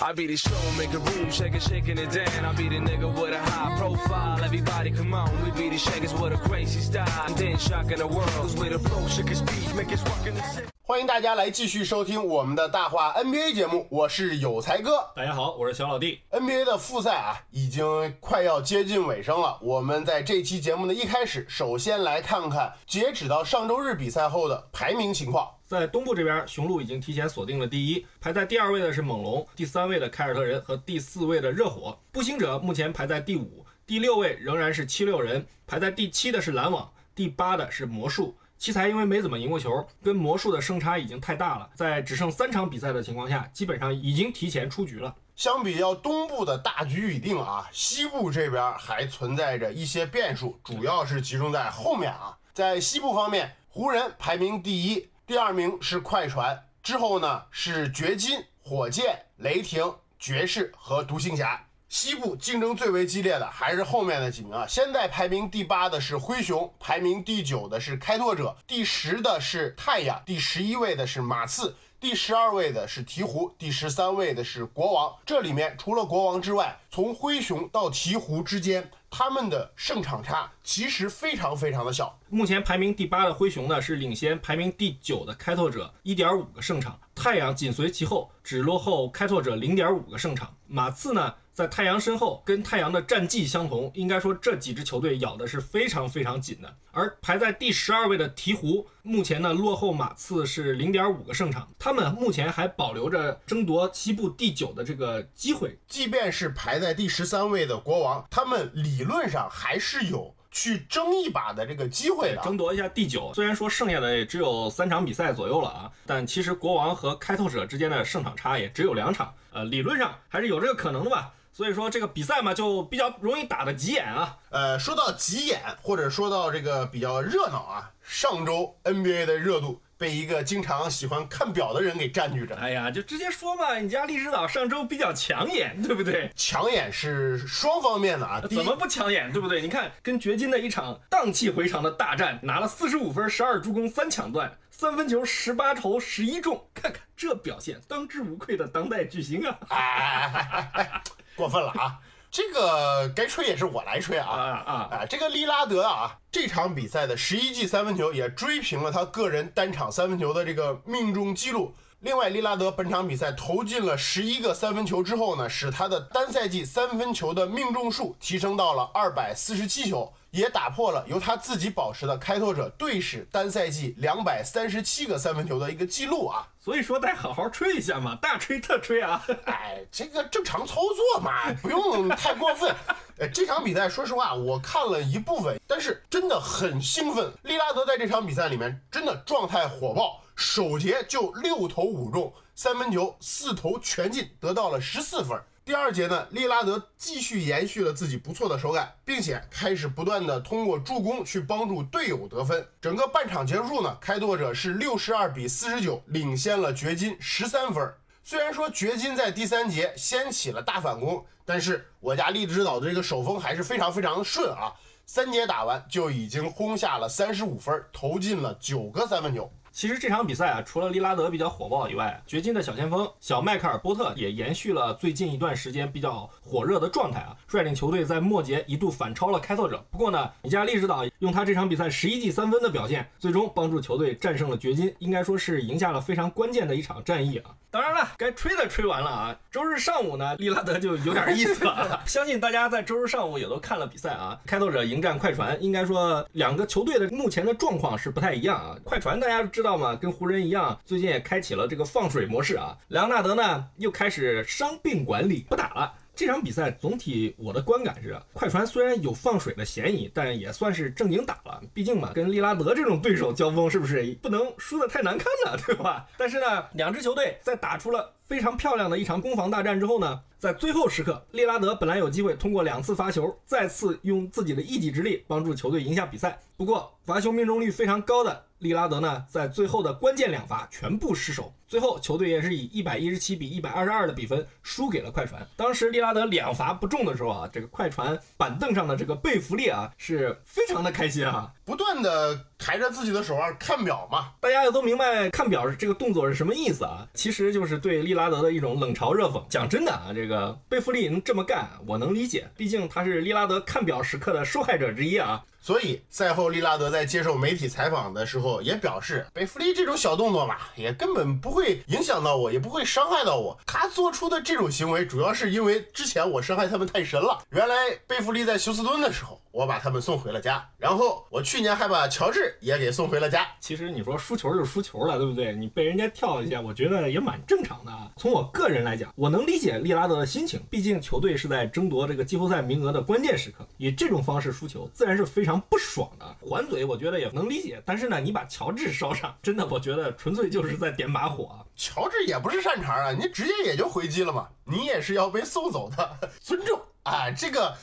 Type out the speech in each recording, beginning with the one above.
I be the show, make a room, shaking, shaking it down. I be the nigga with a high profile. Everybody come on, we be the shakers with a crazy style. And then shocking the world, cause we the flow, shaking speed, make us rockin' the. 欢迎大家来继续收听我们的大话 NBA 节目，我是有才哥。大家好，我是小老弟。NBA 的复赛啊，已经快要接近尾声了。我们在这期节目的一开始，首先来看看截止到上周日比赛后的排名情况。在东部这边，雄鹿已经提前锁定了第一，排在第二位的是猛龙，第三位的凯尔特人和第四位的热火。步行者目前排在第五，第六位仍然是七六人，排在第七的是篮网，第八的是魔术。奇才因为没怎么赢过球，跟魔术的胜差已经太大了，在只剩三场比赛的情况下，基本上已经提前出局了。相比较东部的大局已定啊，西部这边还存在着一些变数，主要是集中在后面啊。在西部方面，湖人排名第一，第二名是快船，之后呢是掘金、火箭、雷霆、爵士和独行侠。西部竞争最为激烈的还是后面的几名啊。现在排名第八的是灰熊，排名第九的是开拓者，第十的是太阳，第十一位的是马刺。第十二位的是鹈鹕，第十三位的是国王。这里面除了国王之外，从灰熊到鹈鹕之间，他们的胜场差其实非常非常的小。目前排名第八的灰熊呢，是领先排名第九的开拓者一点五个胜场，太阳紧随其后，只落后开拓者零点五个胜场。马刺呢，在太阳身后，跟太阳的战绩相同，应该说这几支球队咬的是非常非常紧的。而排在第十二位的鹈鹕，目前呢落后马刺是零点五个胜场，他们目前还保留着争夺西部第九的这个机会。即便是排在第十三位的国王，他们理论上还是有去争一把的这个机会的。争夺一下第九。虽然说剩下的也只有三场比赛左右了啊，但其实国王和开拓者之间的胜场差也只有两场，呃，理论上还是有这个可能的吧。所以说这个比赛嘛，就比较容易打得急眼啊。呃，说到急眼，或者说到这个比较热闹啊，上周 NBA 的热度被一个经常喜欢看表的人给占据着。哎呀，就直接说嘛，你家荔枝岛上周比较抢眼，对不对？抢眼是双方面的啊，怎么不抢眼，对不对？你看跟掘金的一场荡气回肠的大战，拿了四十五分、十二助攻、三抢断，三分球十八投十一中，看看这表现，当之无愧的当代巨星啊！哎哎哎哎哎，过分了啊！这个该吹也是我来吹啊啊啊！啊！这个利拉德啊，这场比赛的十一记三分球也追平了他个人单场三分球的这个命中记录。另外，利拉德本场比赛投进了十一个三分球之后呢，使他的单赛季三分球的命中数提升到了二百四十七球，也打破了由他自己保持的开拓者队史单赛季两百三十七个三分球的一个记录啊！所以说得好好吹一下嘛，大吹特吹啊！哎，这个正常操作嘛，不用太过分。呃，这场比赛说实话，我看了一部分，但是真的很兴奋。利拉德在这场比赛里面真的状态火爆，首节就六投五中，三分球四投全进，得到了十四分。第二节呢，利拉德继续延续了自己不错的手感，并且开始不断的通过助攻去帮助队友得分。整个半场结束呢，开拓者是六十二比四十九领先了掘金十三分。虽然说掘金在第三节掀起了大反攻，但是我家荔枝岛的这个手风还是非常非常的顺啊！三节打完就已经轰下了三十五分，投进了九个三分球。其实这场比赛啊，除了利拉德比较火爆以外，掘金的小前锋小迈克尔波特也延续了最近一段时间比较火热的状态啊，率领球队在末节一度反超了开拓者。不过呢，米加利指导用他这场比赛十一记三分的表现，最终帮助球队战胜了掘金，应该说是赢下了非常关键的一场战役啊。当然了，该吹的吹完了啊，周日上午呢，利拉德就有点意思了。相信大家在周日上午也都看了比赛啊，开拓者迎战快船，应该说两个球队的目前的状况是不太一样啊。快船大家知道吗？跟湖人一样，最近也开启了这个放水模式啊。莱昂纳德呢又开始伤病管理，不打了。这场比赛总体我的观感是，快船虽然有放水的嫌疑，但也算是正经打了。毕竟嘛，跟利拉德这种对手交锋，是不是不能输得太难看呢？对吧？但是呢，两支球队在打出了非常漂亮的一场攻防大战之后呢，在最后时刻，利拉德本来有机会通过两次罚球，再次用自己的一己之力帮助球队赢下比赛。不过，罚球命中率非常高的利拉德呢，在最后的关键两罚全部失手，最后球队也是以一百一十七比一百二十二的比分输给了快船。当时利拉德两罚不中的时候啊，这个快船板凳上的这个贝弗利啊是非常的开心啊，不断的抬着自己的手腕看表嘛。大家也都明白看表这个动作是什么意思啊，其实就是对利拉德的一种冷嘲热讽。讲真的啊，这个贝弗利能这么干，我能理解，毕竟他是利拉德看表时刻的受害者之一啊。所以赛后，利拉德在接受媒体采访的时候也表示，贝弗利这种小动作嘛，也根本不会影响到我，也不会伤害到我。他做出的这种行为，主要是因为之前我伤害他们太深了。原来贝弗利在休斯敦的时候，我把他们送回了家，然后我去年还把乔治也给送回了家。其实你说输球就输球了，对不对？你被人家跳一下，我觉得也蛮正常的啊。从我个人来讲，我能理解利拉德的心情，毕竟球队是在争夺这个季后赛名额的关键时刻，以这种方式输球，自然是非常不爽的。还嘴，我觉得也能理解。但是呢，你把乔治烧上，真的，我觉得纯粹就是在点把火啊。乔治也不是善茬啊，你直接也就回击了嘛，你也是要被送走的，尊重啊，这个。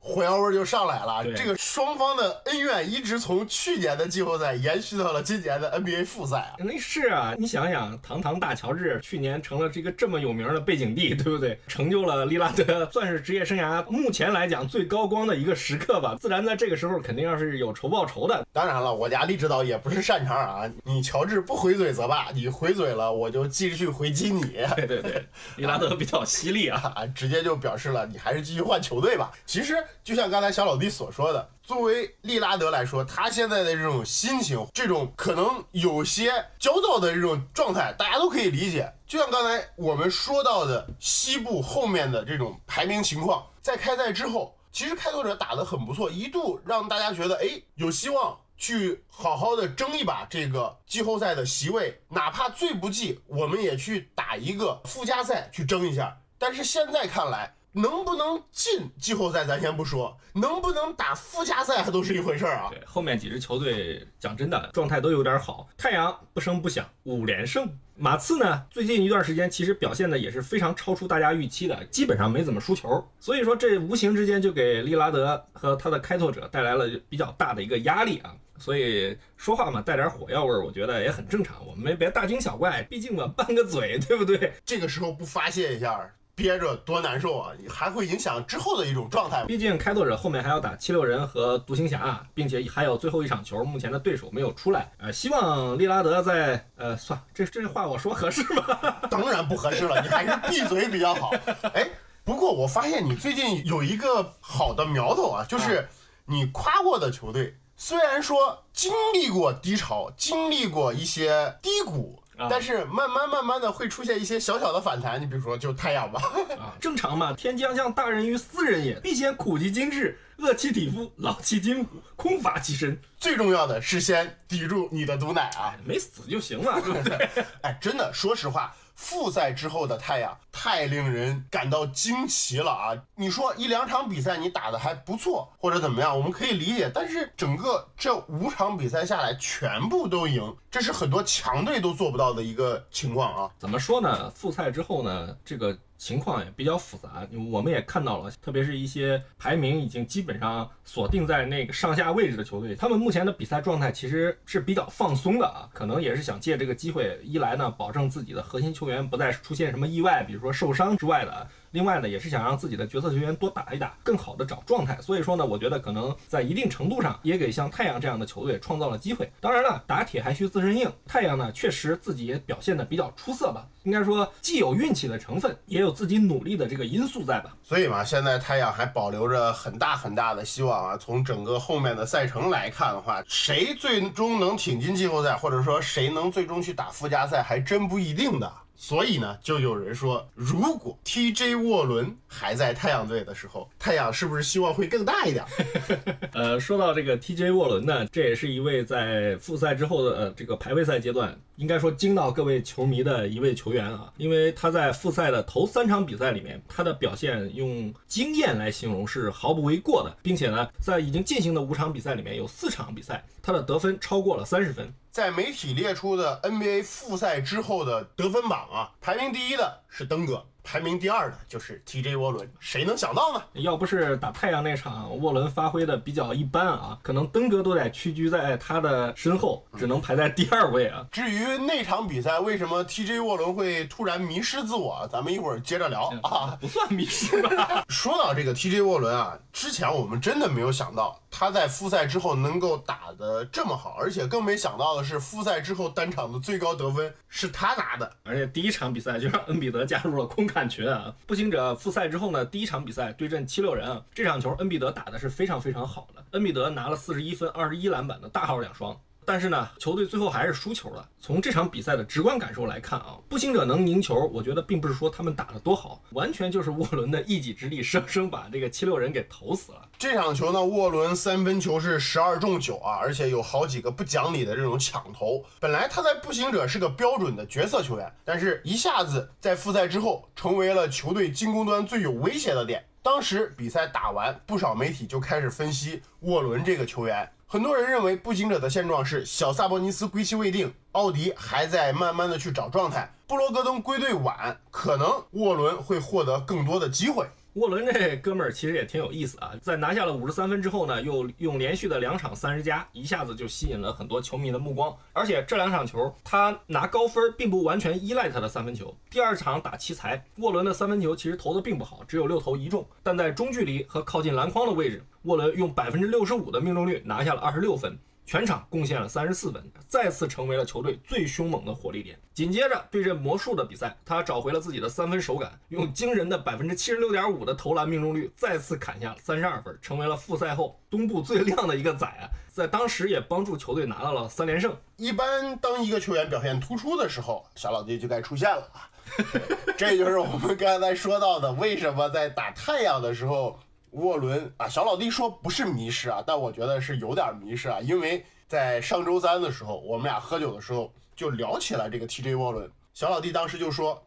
火药味就上来了，这个双方的恩怨一直从去年的季后赛延续到了今年的 NBA 复赛啊。那是啊，你想想，堂堂大乔治去年成了这个这么有名的背景地，对不对？成就了利拉德算是职业生涯目前来讲最高光的一个时刻吧。自然在这个时候肯定要是有仇报仇的。当然了，我家利指导也不是擅长啊，你乔治不回嘴则罢，你回嘴了我就继续回击你。对对对，利拉德比较犀利啊，直接就表示了你还是继续换球队吧。其实。就像刚才小老弟所说的，作为利拉德来说，他现在的这种心情，这种可能有些焦躁的这种状态，大家都可以理解。就像刚才我们说到的西部后面的这种排名情况，在开赛之后，其实开拓者打得很不错，一度让大家觉得，哎，有希望去好好的争一把这个季后赛的席位，哪怕最不济，我们也去打一个附加赛去争一下。但是现在看来，能不能进季后赛咱先不说，能不能打附加赛还都是一回事儿啊。对，后面几支球队讲真的状态都有点好。太阳不声不响五连胜，马刺呢最近一段时间其实表现的也是非常超出大家预期的，基本上没怎么输球。所以说这无形之间就给利拉德和他的开拓者带来了比较大的一个压力啊。所以说话嘛带点火药味儿，我觉得也很正常。我们别大惊小怪，毕竟嘛拌个嘴，对不对？这个时候不发泄一下。憋着多难受啊！还会影响之后的一种状态。毕竟开拓者后面还要打七六人和独行侠，并且还有最后一场球，目前的对手没有出来。呃，希望利拉德在……呃，算这这话我说合适吗？当然不合适了，你还是闭嘴比较好。哎，不过我发现你最近有一个好的苗头啊，就是你夸过的球队，虽然说经历过低潮，经历过一些低谷。但是慢慢慢慢的会出现一些小小的反弹，你比如说就太阳吧，啊，正常嘛，天将降大任于斯人也，必先苦其心志，饿其体肤，劳其筋骨，空乏其身。最重要的是先抵住你的毒奶啊，没死就行了，对不对？哎，真的，说实话。复赛之后的太阳太令人感到惊奇了啊！你说一两场比赛你打的还不错，或者怎么样，我们可以理解。但是整个这五场比赛下来，全部都赢，这是很多强队都做不到的一个情况啊！怎么说呢？复赛之后呢，这个。情况也比较复杂，我们也看到了，特别是一些排名已经基本上锁定在那个上下位置的球队，他们目前的比赛状态其实是比较放松的啊，可能也是想借这个机会，一来呢，保证自己的核心球员不再出现什么意外，比如说受伤之外的。另外呢，也是想让自己的角色球员多打一打，更好的找状态。所以说呢，我觉得可能在一定程度上也给像太阳这样的球队创造了机会。当然了，打铁还需自身硬，太阳呢确实自己也表现的比较出色吧。应该说既有运气的成分，也有自己努力的这个因素在吧。所以嘛，现在太阳还保留着很大很大的希望啊。从整个后面的赛程来看的话，谁最终能挺进季后赛，或者说谁能最终去打附加赛，还真不一定的。所以呢，就有人说，如果 TJ 沃伦还在太阳队的时候，太阳是不是希望会更大一点？呃，说到这个 TJ 沃伦呢，这也是一位在复赛之后的呃这个排位赛阶段，应该说惊到各位球迷的一位球员啊，因为他在复赛的头三场比赛里面，他的表现用惊艳来形容是毫不为过的，并且呢，在已经进行的五场比赛里面有四场比赛，他的得分超过了三十分。在媒体列出的 NBA 复赛之后的得分榜啊，排名第一的是登哥。排名第二的就是 TJ 沃伦，谁能想到呢？要不是打太阳那场沃伦发挥的比较一般啊，可能登哥都得屈居在他的身后，只能排在第二位啊。至于那场比赛为什么 TJ 沃伦会突然迷失自我，咱们一会儿接着聊啊。不算迷失吧？说到这个 TJ 沃伦啊，之前我们真的没有想到他在复赛之后能够打得这么好，而且更没想到的是，复赛之后单场的最高得分是他拿的。而且第一场比赛就让恩比德加入了空砍群啊！步行者复赛之后呢，第一场比赛对阵七六人啊，这场球恩比德打的是非常非常好的，恩比德拿了四十一分、二十一篮板的大号两双。但是呢，球队最后还是输球了。从这场比赛的直观感受来看啊，步行者能赢球，我觉得并不是说他们打得多好，完全就是沃伦的一己之力，生生把这个七六人给投死了。这场球呢，沃伦三分球是十二中九啊，而且有好几个不讲理的这种抢投。本来他在步行者是个标准的角色球员，但是一下子在复赛之后，成为了球队进攻端最有威胁的点。当时比赛打完，不少媒体就开始分析沃伦这个球员。很多人认为步行者的现状是小萨博尼斯归期未定，奥迪还在慢慢的去找状态，布罗格登归队晚，可能沃伦会获得更多的机会。沃伦这哥们儿其实也挺有意思啊，在拿下了五十三分之后呢，又用连续的两场三十加，一下子就吸引了很多球迷的目光。而且这两场球他拿高分，并不完全依赖他的三分球。第二场打奇才，沃伦的三分球其实投的并不好，只有六投一中，但在中距离和靠近篮筐的位置，沃伦用百分之六十五的命中率拿下了二十六分。全场贡献了三十四分，再次成为了球队最凶猛的火力点。紧接着对阵魔术的比赛，他找回了自己的三分手感，用惊人的百分之七十六点五的投篮命中率，再次砍下了三十二分，成为了复赛后东部最亮的一个仔啊！在当时也帮助球队拿到了三连胜。一般当一个球员表现突出的时候，小老弟就该出现了啊！这就是我们刚才说到的，为什么在打太阳的时候。沃伦啊，小老弟说不是迷失啊，但我觉得是有点迷失啊，因为在上周三的时候，我们俩喝酒的时候就聊起了这个 TJ 沃伦，小老弟当时就说，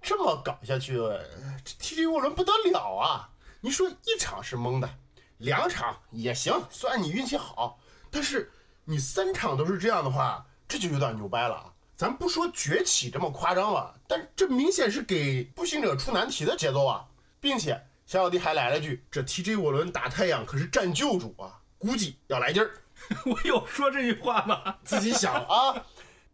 这么搞下去，TJ 沃伦不得了啊！你说一场是蒙的，两场也行，算你运气好，但是你三场都是这样的话，这就有点牛掰了啊！咱不说崛起这么夸张了，但这明显是给步行者出难题的节奏啊，并且。小老弟还来了句：“这 TJ 沃伦打太阳可是战救主啊，估计要来劲儿。”我有说这句话吗？自己想啊。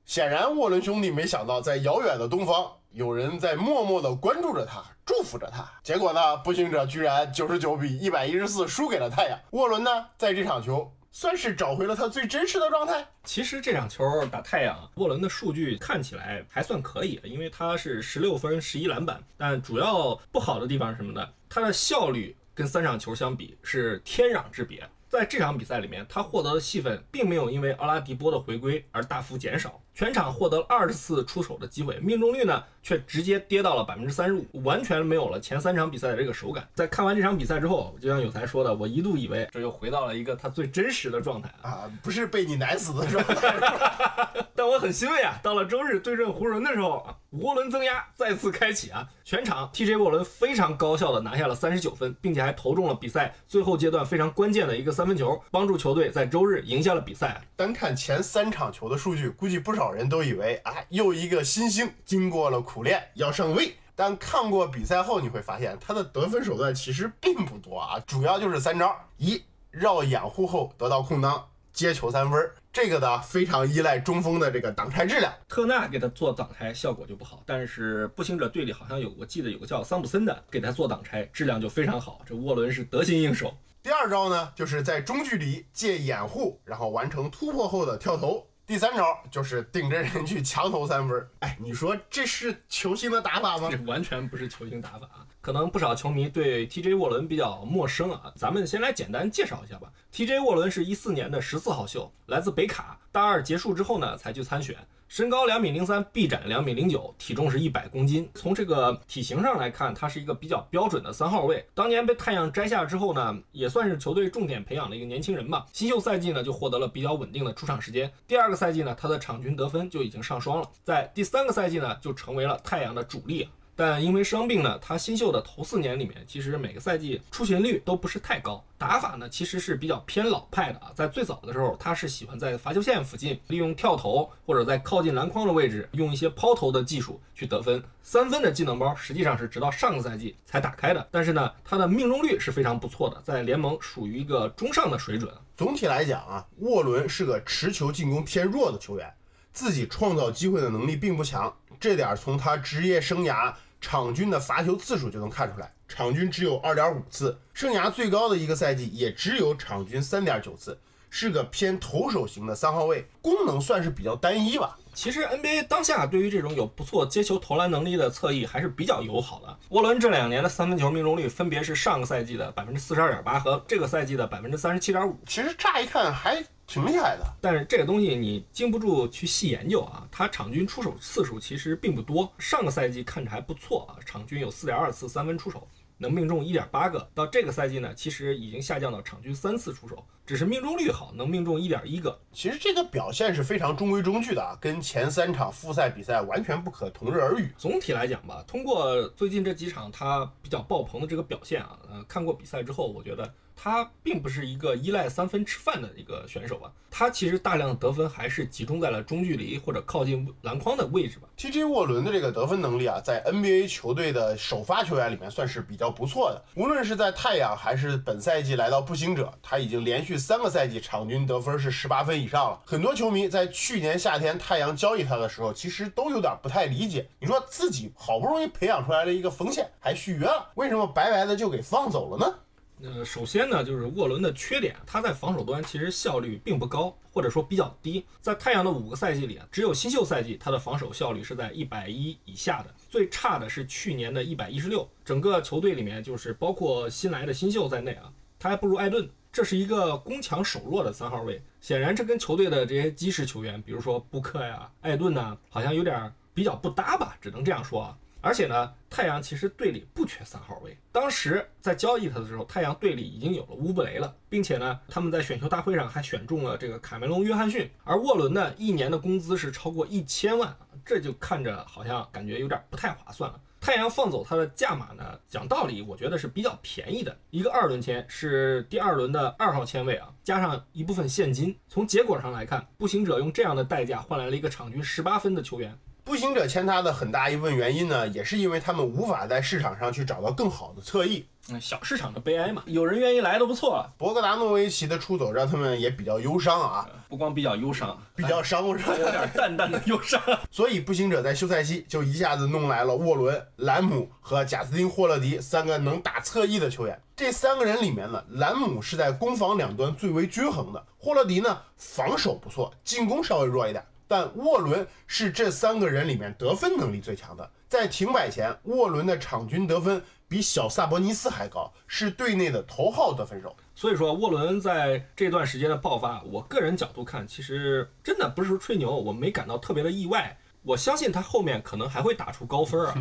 显然，沃伦兄弟没想到，在遥远的东方，有人在默默地关注着他，祝福着他。结果呢，步行者居然九十九比一百一十四输给了太阳。沃伦呢，在这场球。算是找回了他最真实的状态。其实这场球打太阳，沃伦的数据看起来还算可以，因为他是十六分、十一篮板。但主要不好的地方是什么呢？他的效率跟三场球相比是天壤之别。在这场比赛里面，他获得的戏份并没有因为奥拉迪波的回归而大幅减少。全场获得了二十次出手的机会，命中率呢却直接跌到了百分之三十五，完全没有了前三场比赛的这个手感。在看完这场比赛之后，就像有才说的，我一度以为这又回到了一个他最真实的状态啊，不是被你奶死的状态。但我很欣慰啊，到了周日对阵湖人的时候，涡轮增压再次开启啊，全场 TJ 沃伦非常高效的拿下了三十九分，并且还投中了比赛最后阶段非常关键的一个三分球，帮助球队在周日赢下了比赛。单看前三场球的数据，估计不少。老人都以为啊，又一个新星经过了苦练要上位，但看过比赛后，你会发现他的得分手段其实并不多啊，主要就是三招：一绕掩护后得到空当接球三分，这个呢非常依赖中锋的这个挡拆质量。特纳给他做挡拆效果就不好，但是步行者队里好像有我记得有个叫桑普森的给他做挡拆，质量就非常好。这沃伦是得心应手。第二招呢，就是在中距离借掩护，然后完成突破后的跳投。第三招就是顶着人去强投三分，哎，你说这是球星的打法吗？这完全不是球星打法啊！可能不少球迷对 TJ 沃伦比较陌生啊，咱们先来简单介绍一下吧。TJ 沃伦是一四年的十四号秀，来自北卡，大二结束之后呢才去参选。身高两米零三，臂展两米零九，体重是一百公斤。从这个体型上来看，他是一个比较标准的三号位。当年被太阳摘下之后呢，也算是球队重点培养的一个年轻人吧。新秀赛季呢，就获得了比较稳定的出场时间。第二个赛季呢，他的场均得分就已经上双了。在第三个赛季呢，就成为了太阳的主力。但因为伤病呢，他新秀的头四年里面，其实每个赛季出勤率都不是太高，打法呢其实是比较偏老派的啊。在最早的时候，他是喜欢在罚球线附近利用跳投或者在靠近篮筐的位置，用一些抛投的技术去得分。三分的技能包实际上是直到上个赛季才打开的，但是呢，他的命中率是非常不错的，在联盟属于一个中上的水准。总体来讲啊，沃伦是个持球进攻偏弱的球员，自己创造机会的能力并不强，这点从他职业生涯。场均的罚球次数就能看出来，场均只有二点五次，生涯最高的一个赛季也只有场均三点九次，是个偏投手型的三号位，功能算是比较单一吧。其实 NBA 当下对于这种有不错接球投篮能力的侧翼还是比较友好的。沃伦这两年的三分球命中率分别是上个赛季的百分之四十二点八和这个赛季的百分之三十七点五。其实乍一看还挺厉害的，但是这个东西你经不住去细研究啊。他场均出手次数其实并不多，上个赛季看着还不错啊，场均有四点二次三分出手。能命中一点八个，到这个赛季呢，其实已经下降到场均三次出手，只是命中率好，能命中一点一个。其实这个表现是非常中规中矩的啊，跟前三场复赛比赛完全不可同日而语。总体来讲吧，通过最近这几场他比较爆棚的这个表现啊，呃，看过比赛之后，我觉得。他并不是一个依赖三分吃饭的一个选手吧？他其实大量得分还是集中在了中距离或者靠近篮筐的位置吧。T.J. 沃伦的这个得分能力啊，在 NBA 球队的首发球员里面算是比较不错的。无论是在太阳还是本赛季来到步行者，他已经连续三个赛季场均得分是十八分以上了。很多球迷在去年夏天太阳交易他的时候，其实都有点不太理解。你说自己好不容易培养出来的一个锋线还续约了，为什么白白的就给放走了呢？呃，首先呢，就是沃伦的缺点，他在防守端其实效率并不高，或者说比较低。在太阳的五个赛季里啊，只有新秀赛季他的防守效率是在一百一以下的，最差的是去年的一百一十六。整个球队里面，就是包括新来的新秀在内啊，他还不如艾顿。这是一个攻强守弱的三号位，显然这跟球队的这些基石球员，比如说布克呀、艾顿呐，好像有点比较不搭吧，只能这样说啊。而且呢，太阳其实队里不缺三号位。当时在交易他的时候，太阳队里已经有了乌布雷了，并且呢，他们在选秀大会上还选中了这个卡梅隆·约翰逊。而沃伦呢，一年的工资是超过一千万，这就看着好像感觉有点不太划算了。太阳放走他的价码呢，讲道理，我觉得是比较便宜的。一个二轮签是第二轮的二号签位啊，加上一部分现金。从结果上来看，步行者用这样的代价换来了一个场均十八分的球员。步行者签他的很大一部分原因呢，也是因为他们无法在市场上去找到更好的侧翼。嗯，小市场的悲哀嘛，有人愿意来都不错。博格达诺维奇的出走让他们也比较忧伤啊，不光比较忧伤，比较伤，有点淡淡的忧伤。所以步行者在休赛期就一下子弄来了沃伦、兰姆和贾斯汀·霍勒迪三个能打侧翼的球员。这三个人里面呢，兰姆是在攻防两端最为均衡的，霍勒迪呢防守不错，进攻稍微弱一点。但沃伦是这三个人里面得分能力最强的。在停摆前，沃伦的场均得分比小萨博尼斯还高，是队内的头号得分手。所以说，沃伦在这段时间的爆发，我个人角度看，其实真的不是说吹牛，我没感到特别的意外。我相信他后面可能还会打出高分啊！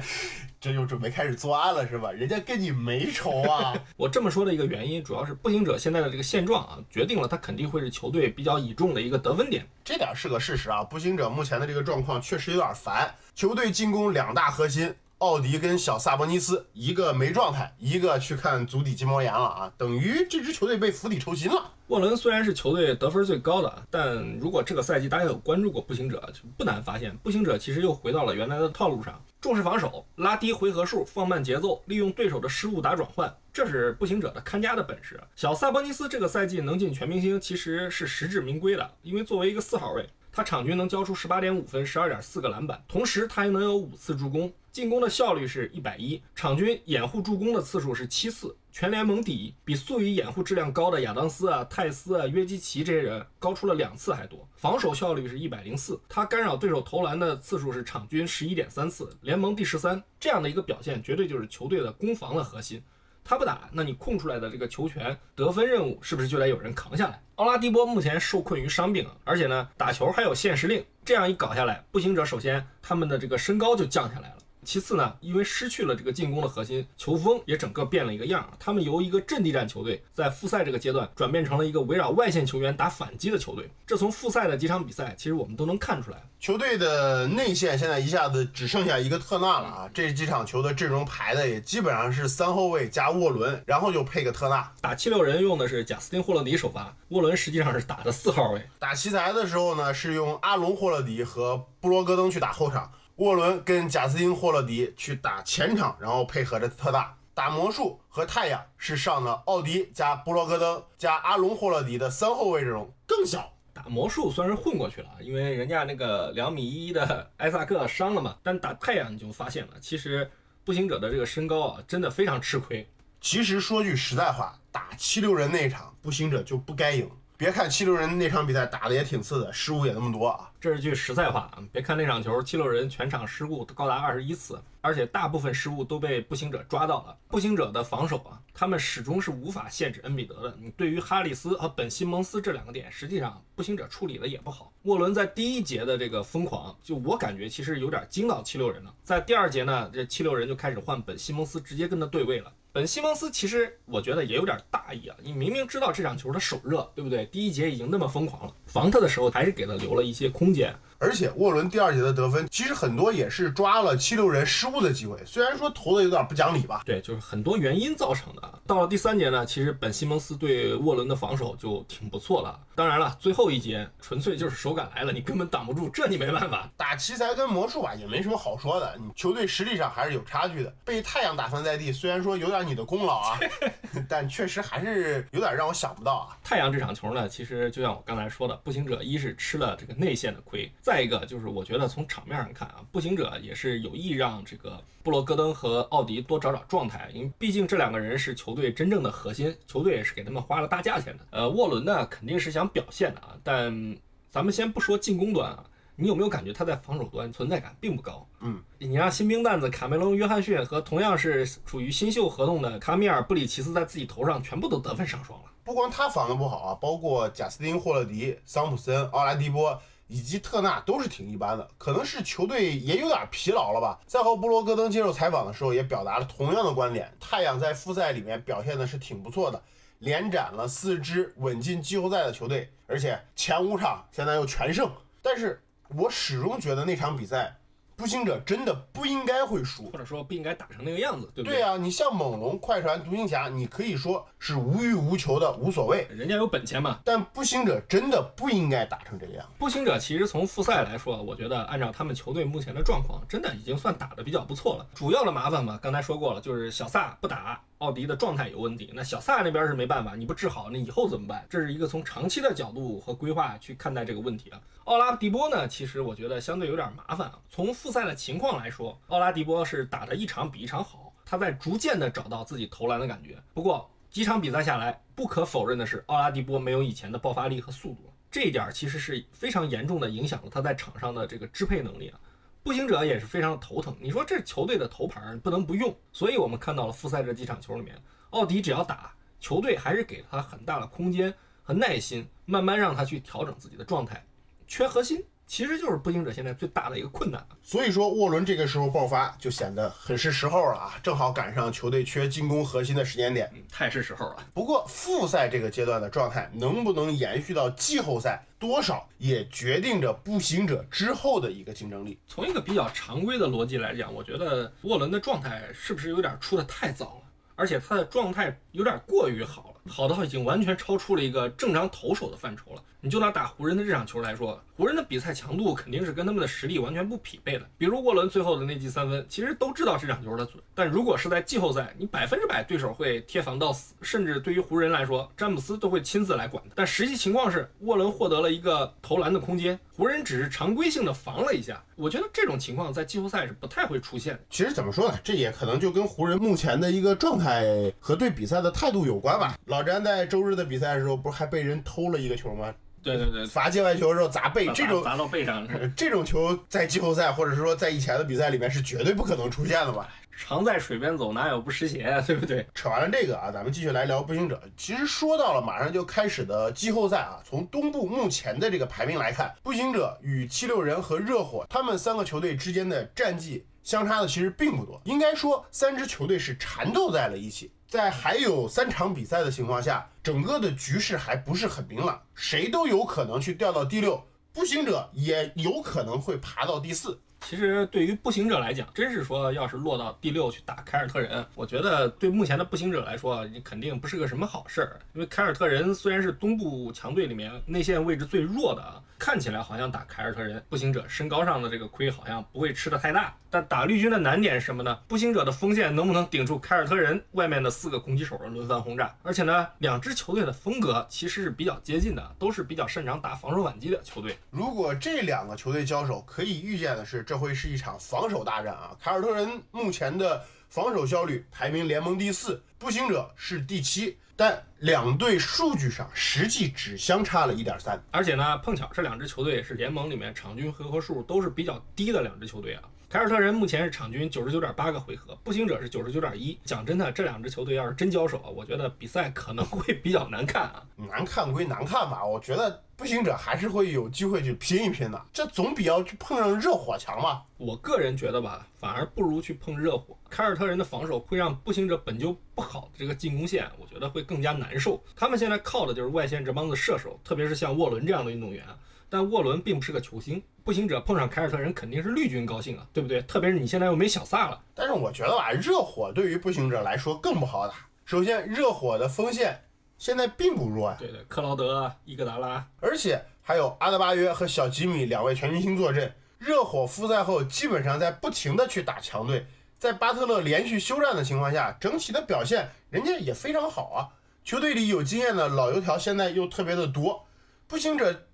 这就准备开始作案了是吧？人家跟你没仇啊！我这么说的一个原因，主要是步行者现在的这个现状啊，决定了他肯定会是球队比较倚重的一个得分点。这点是个事实啊！步行者目前的这个状况确实有点烦，球队进攻两大核心。奥迪跟小萨博尼斯，一个没状态，一个去看足底筋膜炎了啊，等于这支球队被釜底抽薪了。沃伦虽然是球队得分最高的，但如果这个赛季大家有关注过步行者，就不难发现，步行者其实又回到了原来的套路上，重视防守，拉低回合数，放慢节奏，利用对手的失误打转换，这是步行者的看家的本事。小萨博尼斯这个赛季能进全明星，其实是实至名归的，因为作为一个四号位，他场均能交出十八点五分，十二点四个篮板，同时他还能有五次助攻。进攻的效率是一百一，场均掩护助攻的次数是七次，全联盟第一，比素以掩护质量高的亚当斯啊、泰斯啊、约基奇这些人高出了两次还多。防守效率是一百零四，他干扰对手投篮的次数是场均十一点三次，联盟第十三。这样的一个表现，绝对就是球队的攻防的核心。他不打，那你空出来的这个球权得分任务是不是就得有人扛下来？奥拉迪波目前受困于伤病，而且呢，打球还有限时令，这样一搞下来，步行者首先他们的这个身高就降下来了。其次呢，因为失去了这个进攻的核心，球风也整个变了一个样儿。他们由一个阵地战球队，在复赛这个阶段转变成了一个围绕外线球员打反击的球队。这从复赛的几场比赛，其实我们都能看出来。球队的内线现在一下子只剩下一个特纳了啊！这几场球的阵容排的也基本上是三后卫加沃伦，然后就配个特纳。打七六人用的是贾斯汀·霍勒迪首发，沃伦实际上是打的四号位。打奇才的时候呢，是用阿隆·霍勒迪和布罗戈登去打后场。沃伦跟贾斯汀·霍勒迪去打前场，然后配合着特大打魔术和太阳是上的奥迪加布罗戈登加阿隆·霍勒迪的三后卫阵容更小。打魔术算是混过去了，因为人家那个两米一的艾萨克伤了嘛。但打太阳你就发现了，其实步行者的这个身高啊，真的非常吃亏。其实说句实在话，打七六人那一场步行者就不该赢。别看七六人那场比赛打的也挺次的，失误也那么多啊。这是句实在话啊！别看那场球，七六人全场失误高达二十一次，而且大部分失误都被步行者抓到了。步行者的防守啊，他们始终是无法限制恩比德的。你对于哈里斯和本西蒙斯这两个点，实际上步行者处理的也不好。沃伦在第一节的这个疯狂，就我感觉其实有点惊到七六人了。在第二节呢，这七六人就开始换本西蒙斯，直接跟他对位了。西蒙斯其实我觉得也有点大意啊！你明明知道这场球他手热，对不对？第一节已经那么疯狂了，防他的时候还是给他留了一些空间。而且沃伦第二节的得分，其实很多也是抓了七六人失误的机会，虽然说投的有点不讲理吧。对，就是很多原因造成的。到了第三节呢，其实本西蒙斯对沃伦的防守就挺不错了。当然了，最后一节纯粹就是手感来了，你根本挡不住，这你没办法。打奇才跟魔术吧，也没什么好说的，你球队实力上还是有差距的。被太阳打翻在地，虽然说有点你的功劳啊，但确实还是有点让我想不到啊。太阳这场球呢，其实就像我刚才说的，步行者一是吃了这个内线的亏，再一个就是我。觉得从场面上看啊，步行者也是有意让这个布罗戈登和奥迪多找找状态，因为毕竟这两个人是球队真正的核心，球队也是给他们花了大价钱的。呃，沃伦呢肯定是想表现的啊，但咱们先不说进攻端啊，你有没有感觉他在防守端存在感并不高？嗯，你让新兵蛋子卡梅隆·约翰逊和同样是处于新秀合同的卡米尔·布里奇斯在自己头上全部都得分上双了。不光他防的不好啊，包括贾斯汀·霍勒迪、桑普森、奥拉迪波。以及特纳都是挺一般的，可能是球队也有点疲劳了吧。赛后布罗戈登接受采访的时候也表达了同样的观点：太阳在复赛里面表现的是挺不错的，连斩了四支稳进季后赛的球队，而且前五场现在又全胜。但是我始终觉得那场比赛。步行者真的不应该会输，或者说不应该打成那个样子，对不对？对啊，你像猛龙、快船、独行侠，你可以说是无欲无求的，无所谓，人家有本钱嘛。但步行者真的不应该打成这个样。步行者其实从复赛来说，我觉得按照他们球队目前的状况，真的已经算打得比较不错了。主要的麻烦嘛，刚才说过了，就是小萨不打。奥迪的状态有问题，那小萨那边是没办法，你不治好，那以后怎么办？这是一个从长期的角度和规划去看待这个问题啊。奥拉迪波呢，其实我觉得相对有点麻烦啊。从复赛的情况来说，奥拉迪波是打的一场比一场好，他在逐渐的找到自己投篮的感觉。不过几场比赛下来，不可否认的是，奥拉迪波没有以前的爆发力和速度，这一点其实是非常严重的影响了他在场上的这个支配能力啊。步行者也是非常的头疼，你说这球队的头牌不能不用，所以我们看到了复赛这几场球里面，奥迪只要打，球队还是给了他很大的空间和耐心，慢慢让他去调整自己的状态，缺核心。其实就是步行者现在最大的一个困难，所以说沃伦这个时候爆发就显得很是时候了啊，正好赶上球队缺进攻核心的时间点，太是时候了。不过复赛这个阶段的状态能不能延续到季后赛，多少也决定着步行者之后的一个竞争力。从一个比较常规的逻辑来讲，我觉得沃伦的状态是不是有点出的太早了，而且他的状态有点过于好了。好到已经完全超出了一个正常投手的范畴了。你就拿打湖人的这场球来说，湖人的比赛强度肯定是跟他们的实力完全不匹配的。比如沃伦最后的那记三分，其实都知道这场球的准，但如果是在季后赛，你百分之百对手会贴防到死，甚至对于湖人来说，詹姆斯都会亲自来管。但实际情况是，沃伦获得了一个投篮的空间，湖人只是常规性的防了一下。我觉得这种情况在季后赛是不太会出现。其实怎么说呢，这也可能就跟湖人目前的一个状态和对比赛的态度有关吧。老詹在周日的比赛的时候，不是还被人偷了一个球吗？对对对，罚界外球的时候砸背，这种砸到背上，这种球在季后赛或者是说在以前的比赛里面是绝对不可能出现的吧？常在水边走，哪有不湿鞋啊？对不对？扯完了这个啊，咱们继续来聊步行者。其实说到了马上就开始的季后赛啊，从东部目前的这个排名来看，步行者与七六人和热火他们三个球队之间的战绩相差的其实并不多。应该说，三支球队是缠斗在了一起。在还有三场比赛的情况下，整个的局势还不是很明朗，谁都有可能去掉到第六，步行者也有可能会爬到第四。其实对于步行者来讲，真是说要是落到第六去打凯尔特人，我觉得对目前的步行者来说，你肯定不是个什么好事儿。因为凯尔特人虽然是东部强队里面内线位置最弱的啊，看起来好像打凯尔特人，步行者身高上的这个亏好像不会吃的太大。但打绿军的难点是什么呢？步行者的锋线能不能顶住凯尔特人外面的四个攻击手的轮番轰炸？而且呢，两支球队的风格其实是比较接近的，都是比较擅长打防守反击的球队。如果这两个球队交手，可以预见的是，这会是一场防守大战啊！凯尔特人目前的防守效率排名联盟第四，步行者是第七，但两队数据上实际只相差了一点三。而且呢，碰巧这两支球队也是联盟里面场均回合数都是比较低的两支球队啊。凯尔特人目前是场均九十九点八个回合，步行者是九十九点一。讲真的，这两支球队要是真交手啊，我觉得比赛可能会比较难看啊。难看归难看吧，我觉得步行者还是会有机会去拼一拼的，这总比要去碰上热火强吧。我个人觉得吧，反而不如去碰热火。凯尔特人的防守会让步行者本就不好的这个进攻线，我觉得会更加难受。他们现在靠的就是外线这帮子射手，特别是像沃伦这样的运动员。但沃伦并不是个球星，步行者碰上凯尔特人肯定是绿军高兴啊，对不对？特别是你现在又没小萨了。但是我觉得吧，热火对于步行者来说更不好打。首先，热火的锋线现在并不弱呀，对对，克劳德、伊戈达拉，而且还有阿德巴约和小吉米两位全明星坐镇。热火复赛后基本上在不停的去打强队，在巴特勒连续休战的情况下，整体的表现人家也非常好啊。球队里有经验的老油条现在又特别的多，步行者。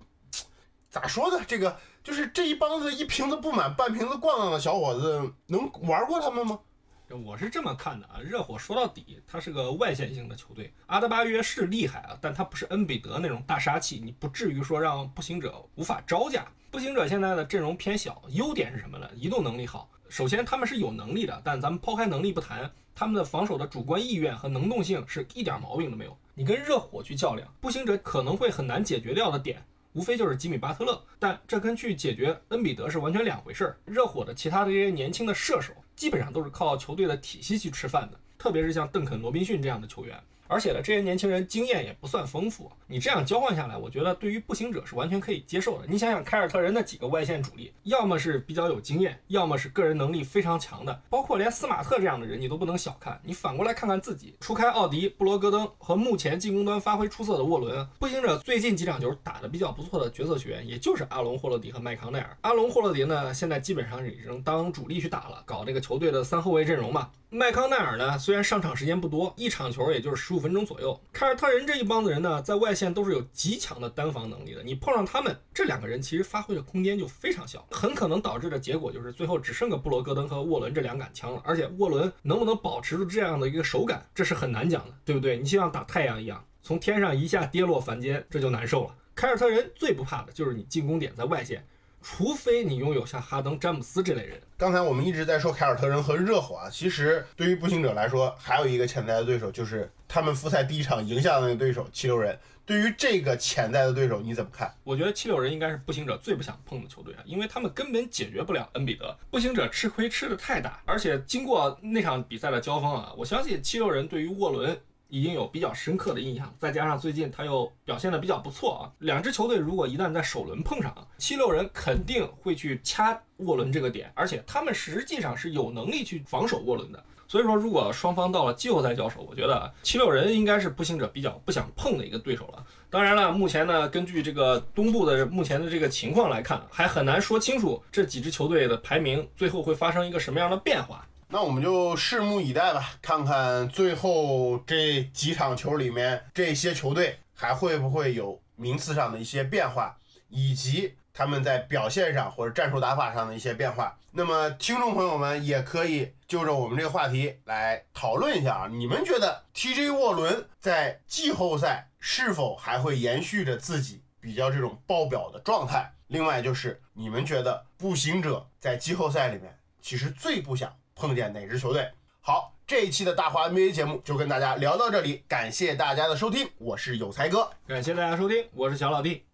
咋说呢？这个就是这一帮子一瓶子不满半瓶子咣当的小伙子，能玩过他们吗？我是这么看的啊，热火说到底，他是个外线型的球队。阿德巴约是厉害啊，但他不是恩比德那种大杀器，你不至于说让步行者无法招架。步行者现在的阵容偏小，优点是什么呢？移动能力好。首先他们是有能力的，但咱们抛开能力不谈，他们的防守的主观意愿和能动性是一点毛病都没有。你跟热火去较量，步行者可能会很难解决掉的点。无非就是吉米巴特勒，但这跟去解决恩比德是完全两回事儿。热火的其他的这些年轻的射手，基本上都是靠球队的体系去吃饭的，特别是像邓肯、罗宾逊这样的球员。而且呢，这些年轻人经验也不算丰富，你这样交换下来，我觉得对于步行者是完全可以接受的。你想想，凯尔特人那几个外线主力，要么是比较有经验，要么是个人能力非常强的，包括连斯马特这样的人，你都不能小看。你反过来看看自己，除开奥迪、布罗戈登和目前进攻端发挥出色的沃伦，步行者最近几场球打得比较不错的角色球员，也就是阿隆·霍勒迪和麦康奈尔。阿隆·霍勒迪呢，现在基本上已经当主力去打了，搞这个球队的三后卫阵容嘛。麦康奈尔呢，虽然上场时间不多，一场球也就是输五分钟左右。凯尔特人这一帮子人呢，在外线都是有极强的单防能力的。你碰上他们这两个人，其实发挥的空间就非常小，很可能导致的结果就是最后只剩个布罗戈登和沃伦这两杆枪了。而且沃伦能不能保持住这样的一个手感，这是很难讲的，对不对？你就像打太阳一样，从天上一下跌落凡间，这就难受了。凯尔特人最不怕的就是你进攻点在外线。除非你拥有像哈登、詹姆斯这类人。刚才我们一直在说凯尔特人和热火啊，其实对于步行者来说，还有一个潜在的对手，就是他们复赛第一场赢下的那个对手七六人。对于这个潜在的对手，你怎么看？我觉得七六人应该是步行者最不想碰的球队啊，因为他们根本解决不了恩比德。步行者吃亏吃的太大，而且经过那场比赛的交锋啊，我相信七六人对于沃伦。已经有比较深刻的印象，再加上最近他又表现的比较不错啊。两支球队如果一旦在首轮碰上，七六人肯定会去掐沃伦这个点，而且他们实际上是有能力去防守沃伦的。所以说，如果双方到了季后赛交手，我觉得七六人应该是步行者比较不想碰的一个对手了。当然了，目前呢，根据这个东部的目前的这个情况来看，还很难说清楚这几支球队的排名最后会发生一个什么样的变化。那我们就拭目以待吧，看看最后这几场球里面这些球队还会不会有名次上的一些变化，以及他们在表现上或者战术打法上的一些变化。那么听众朋友们也可以就着我们这个话题来讨论一下啊，你们觉得 TJ 沃伦在季后赛是否还会延续着自己比较这种爆表的状态？另外就是你们觉得步行者在季后赛里面其实最不想。碰见哪支球队？好，这一期的大话 NBA 节目就跟大家聊到这里，感谢大家的收听，我是有才哥，感谢大家收听，我是小老弟。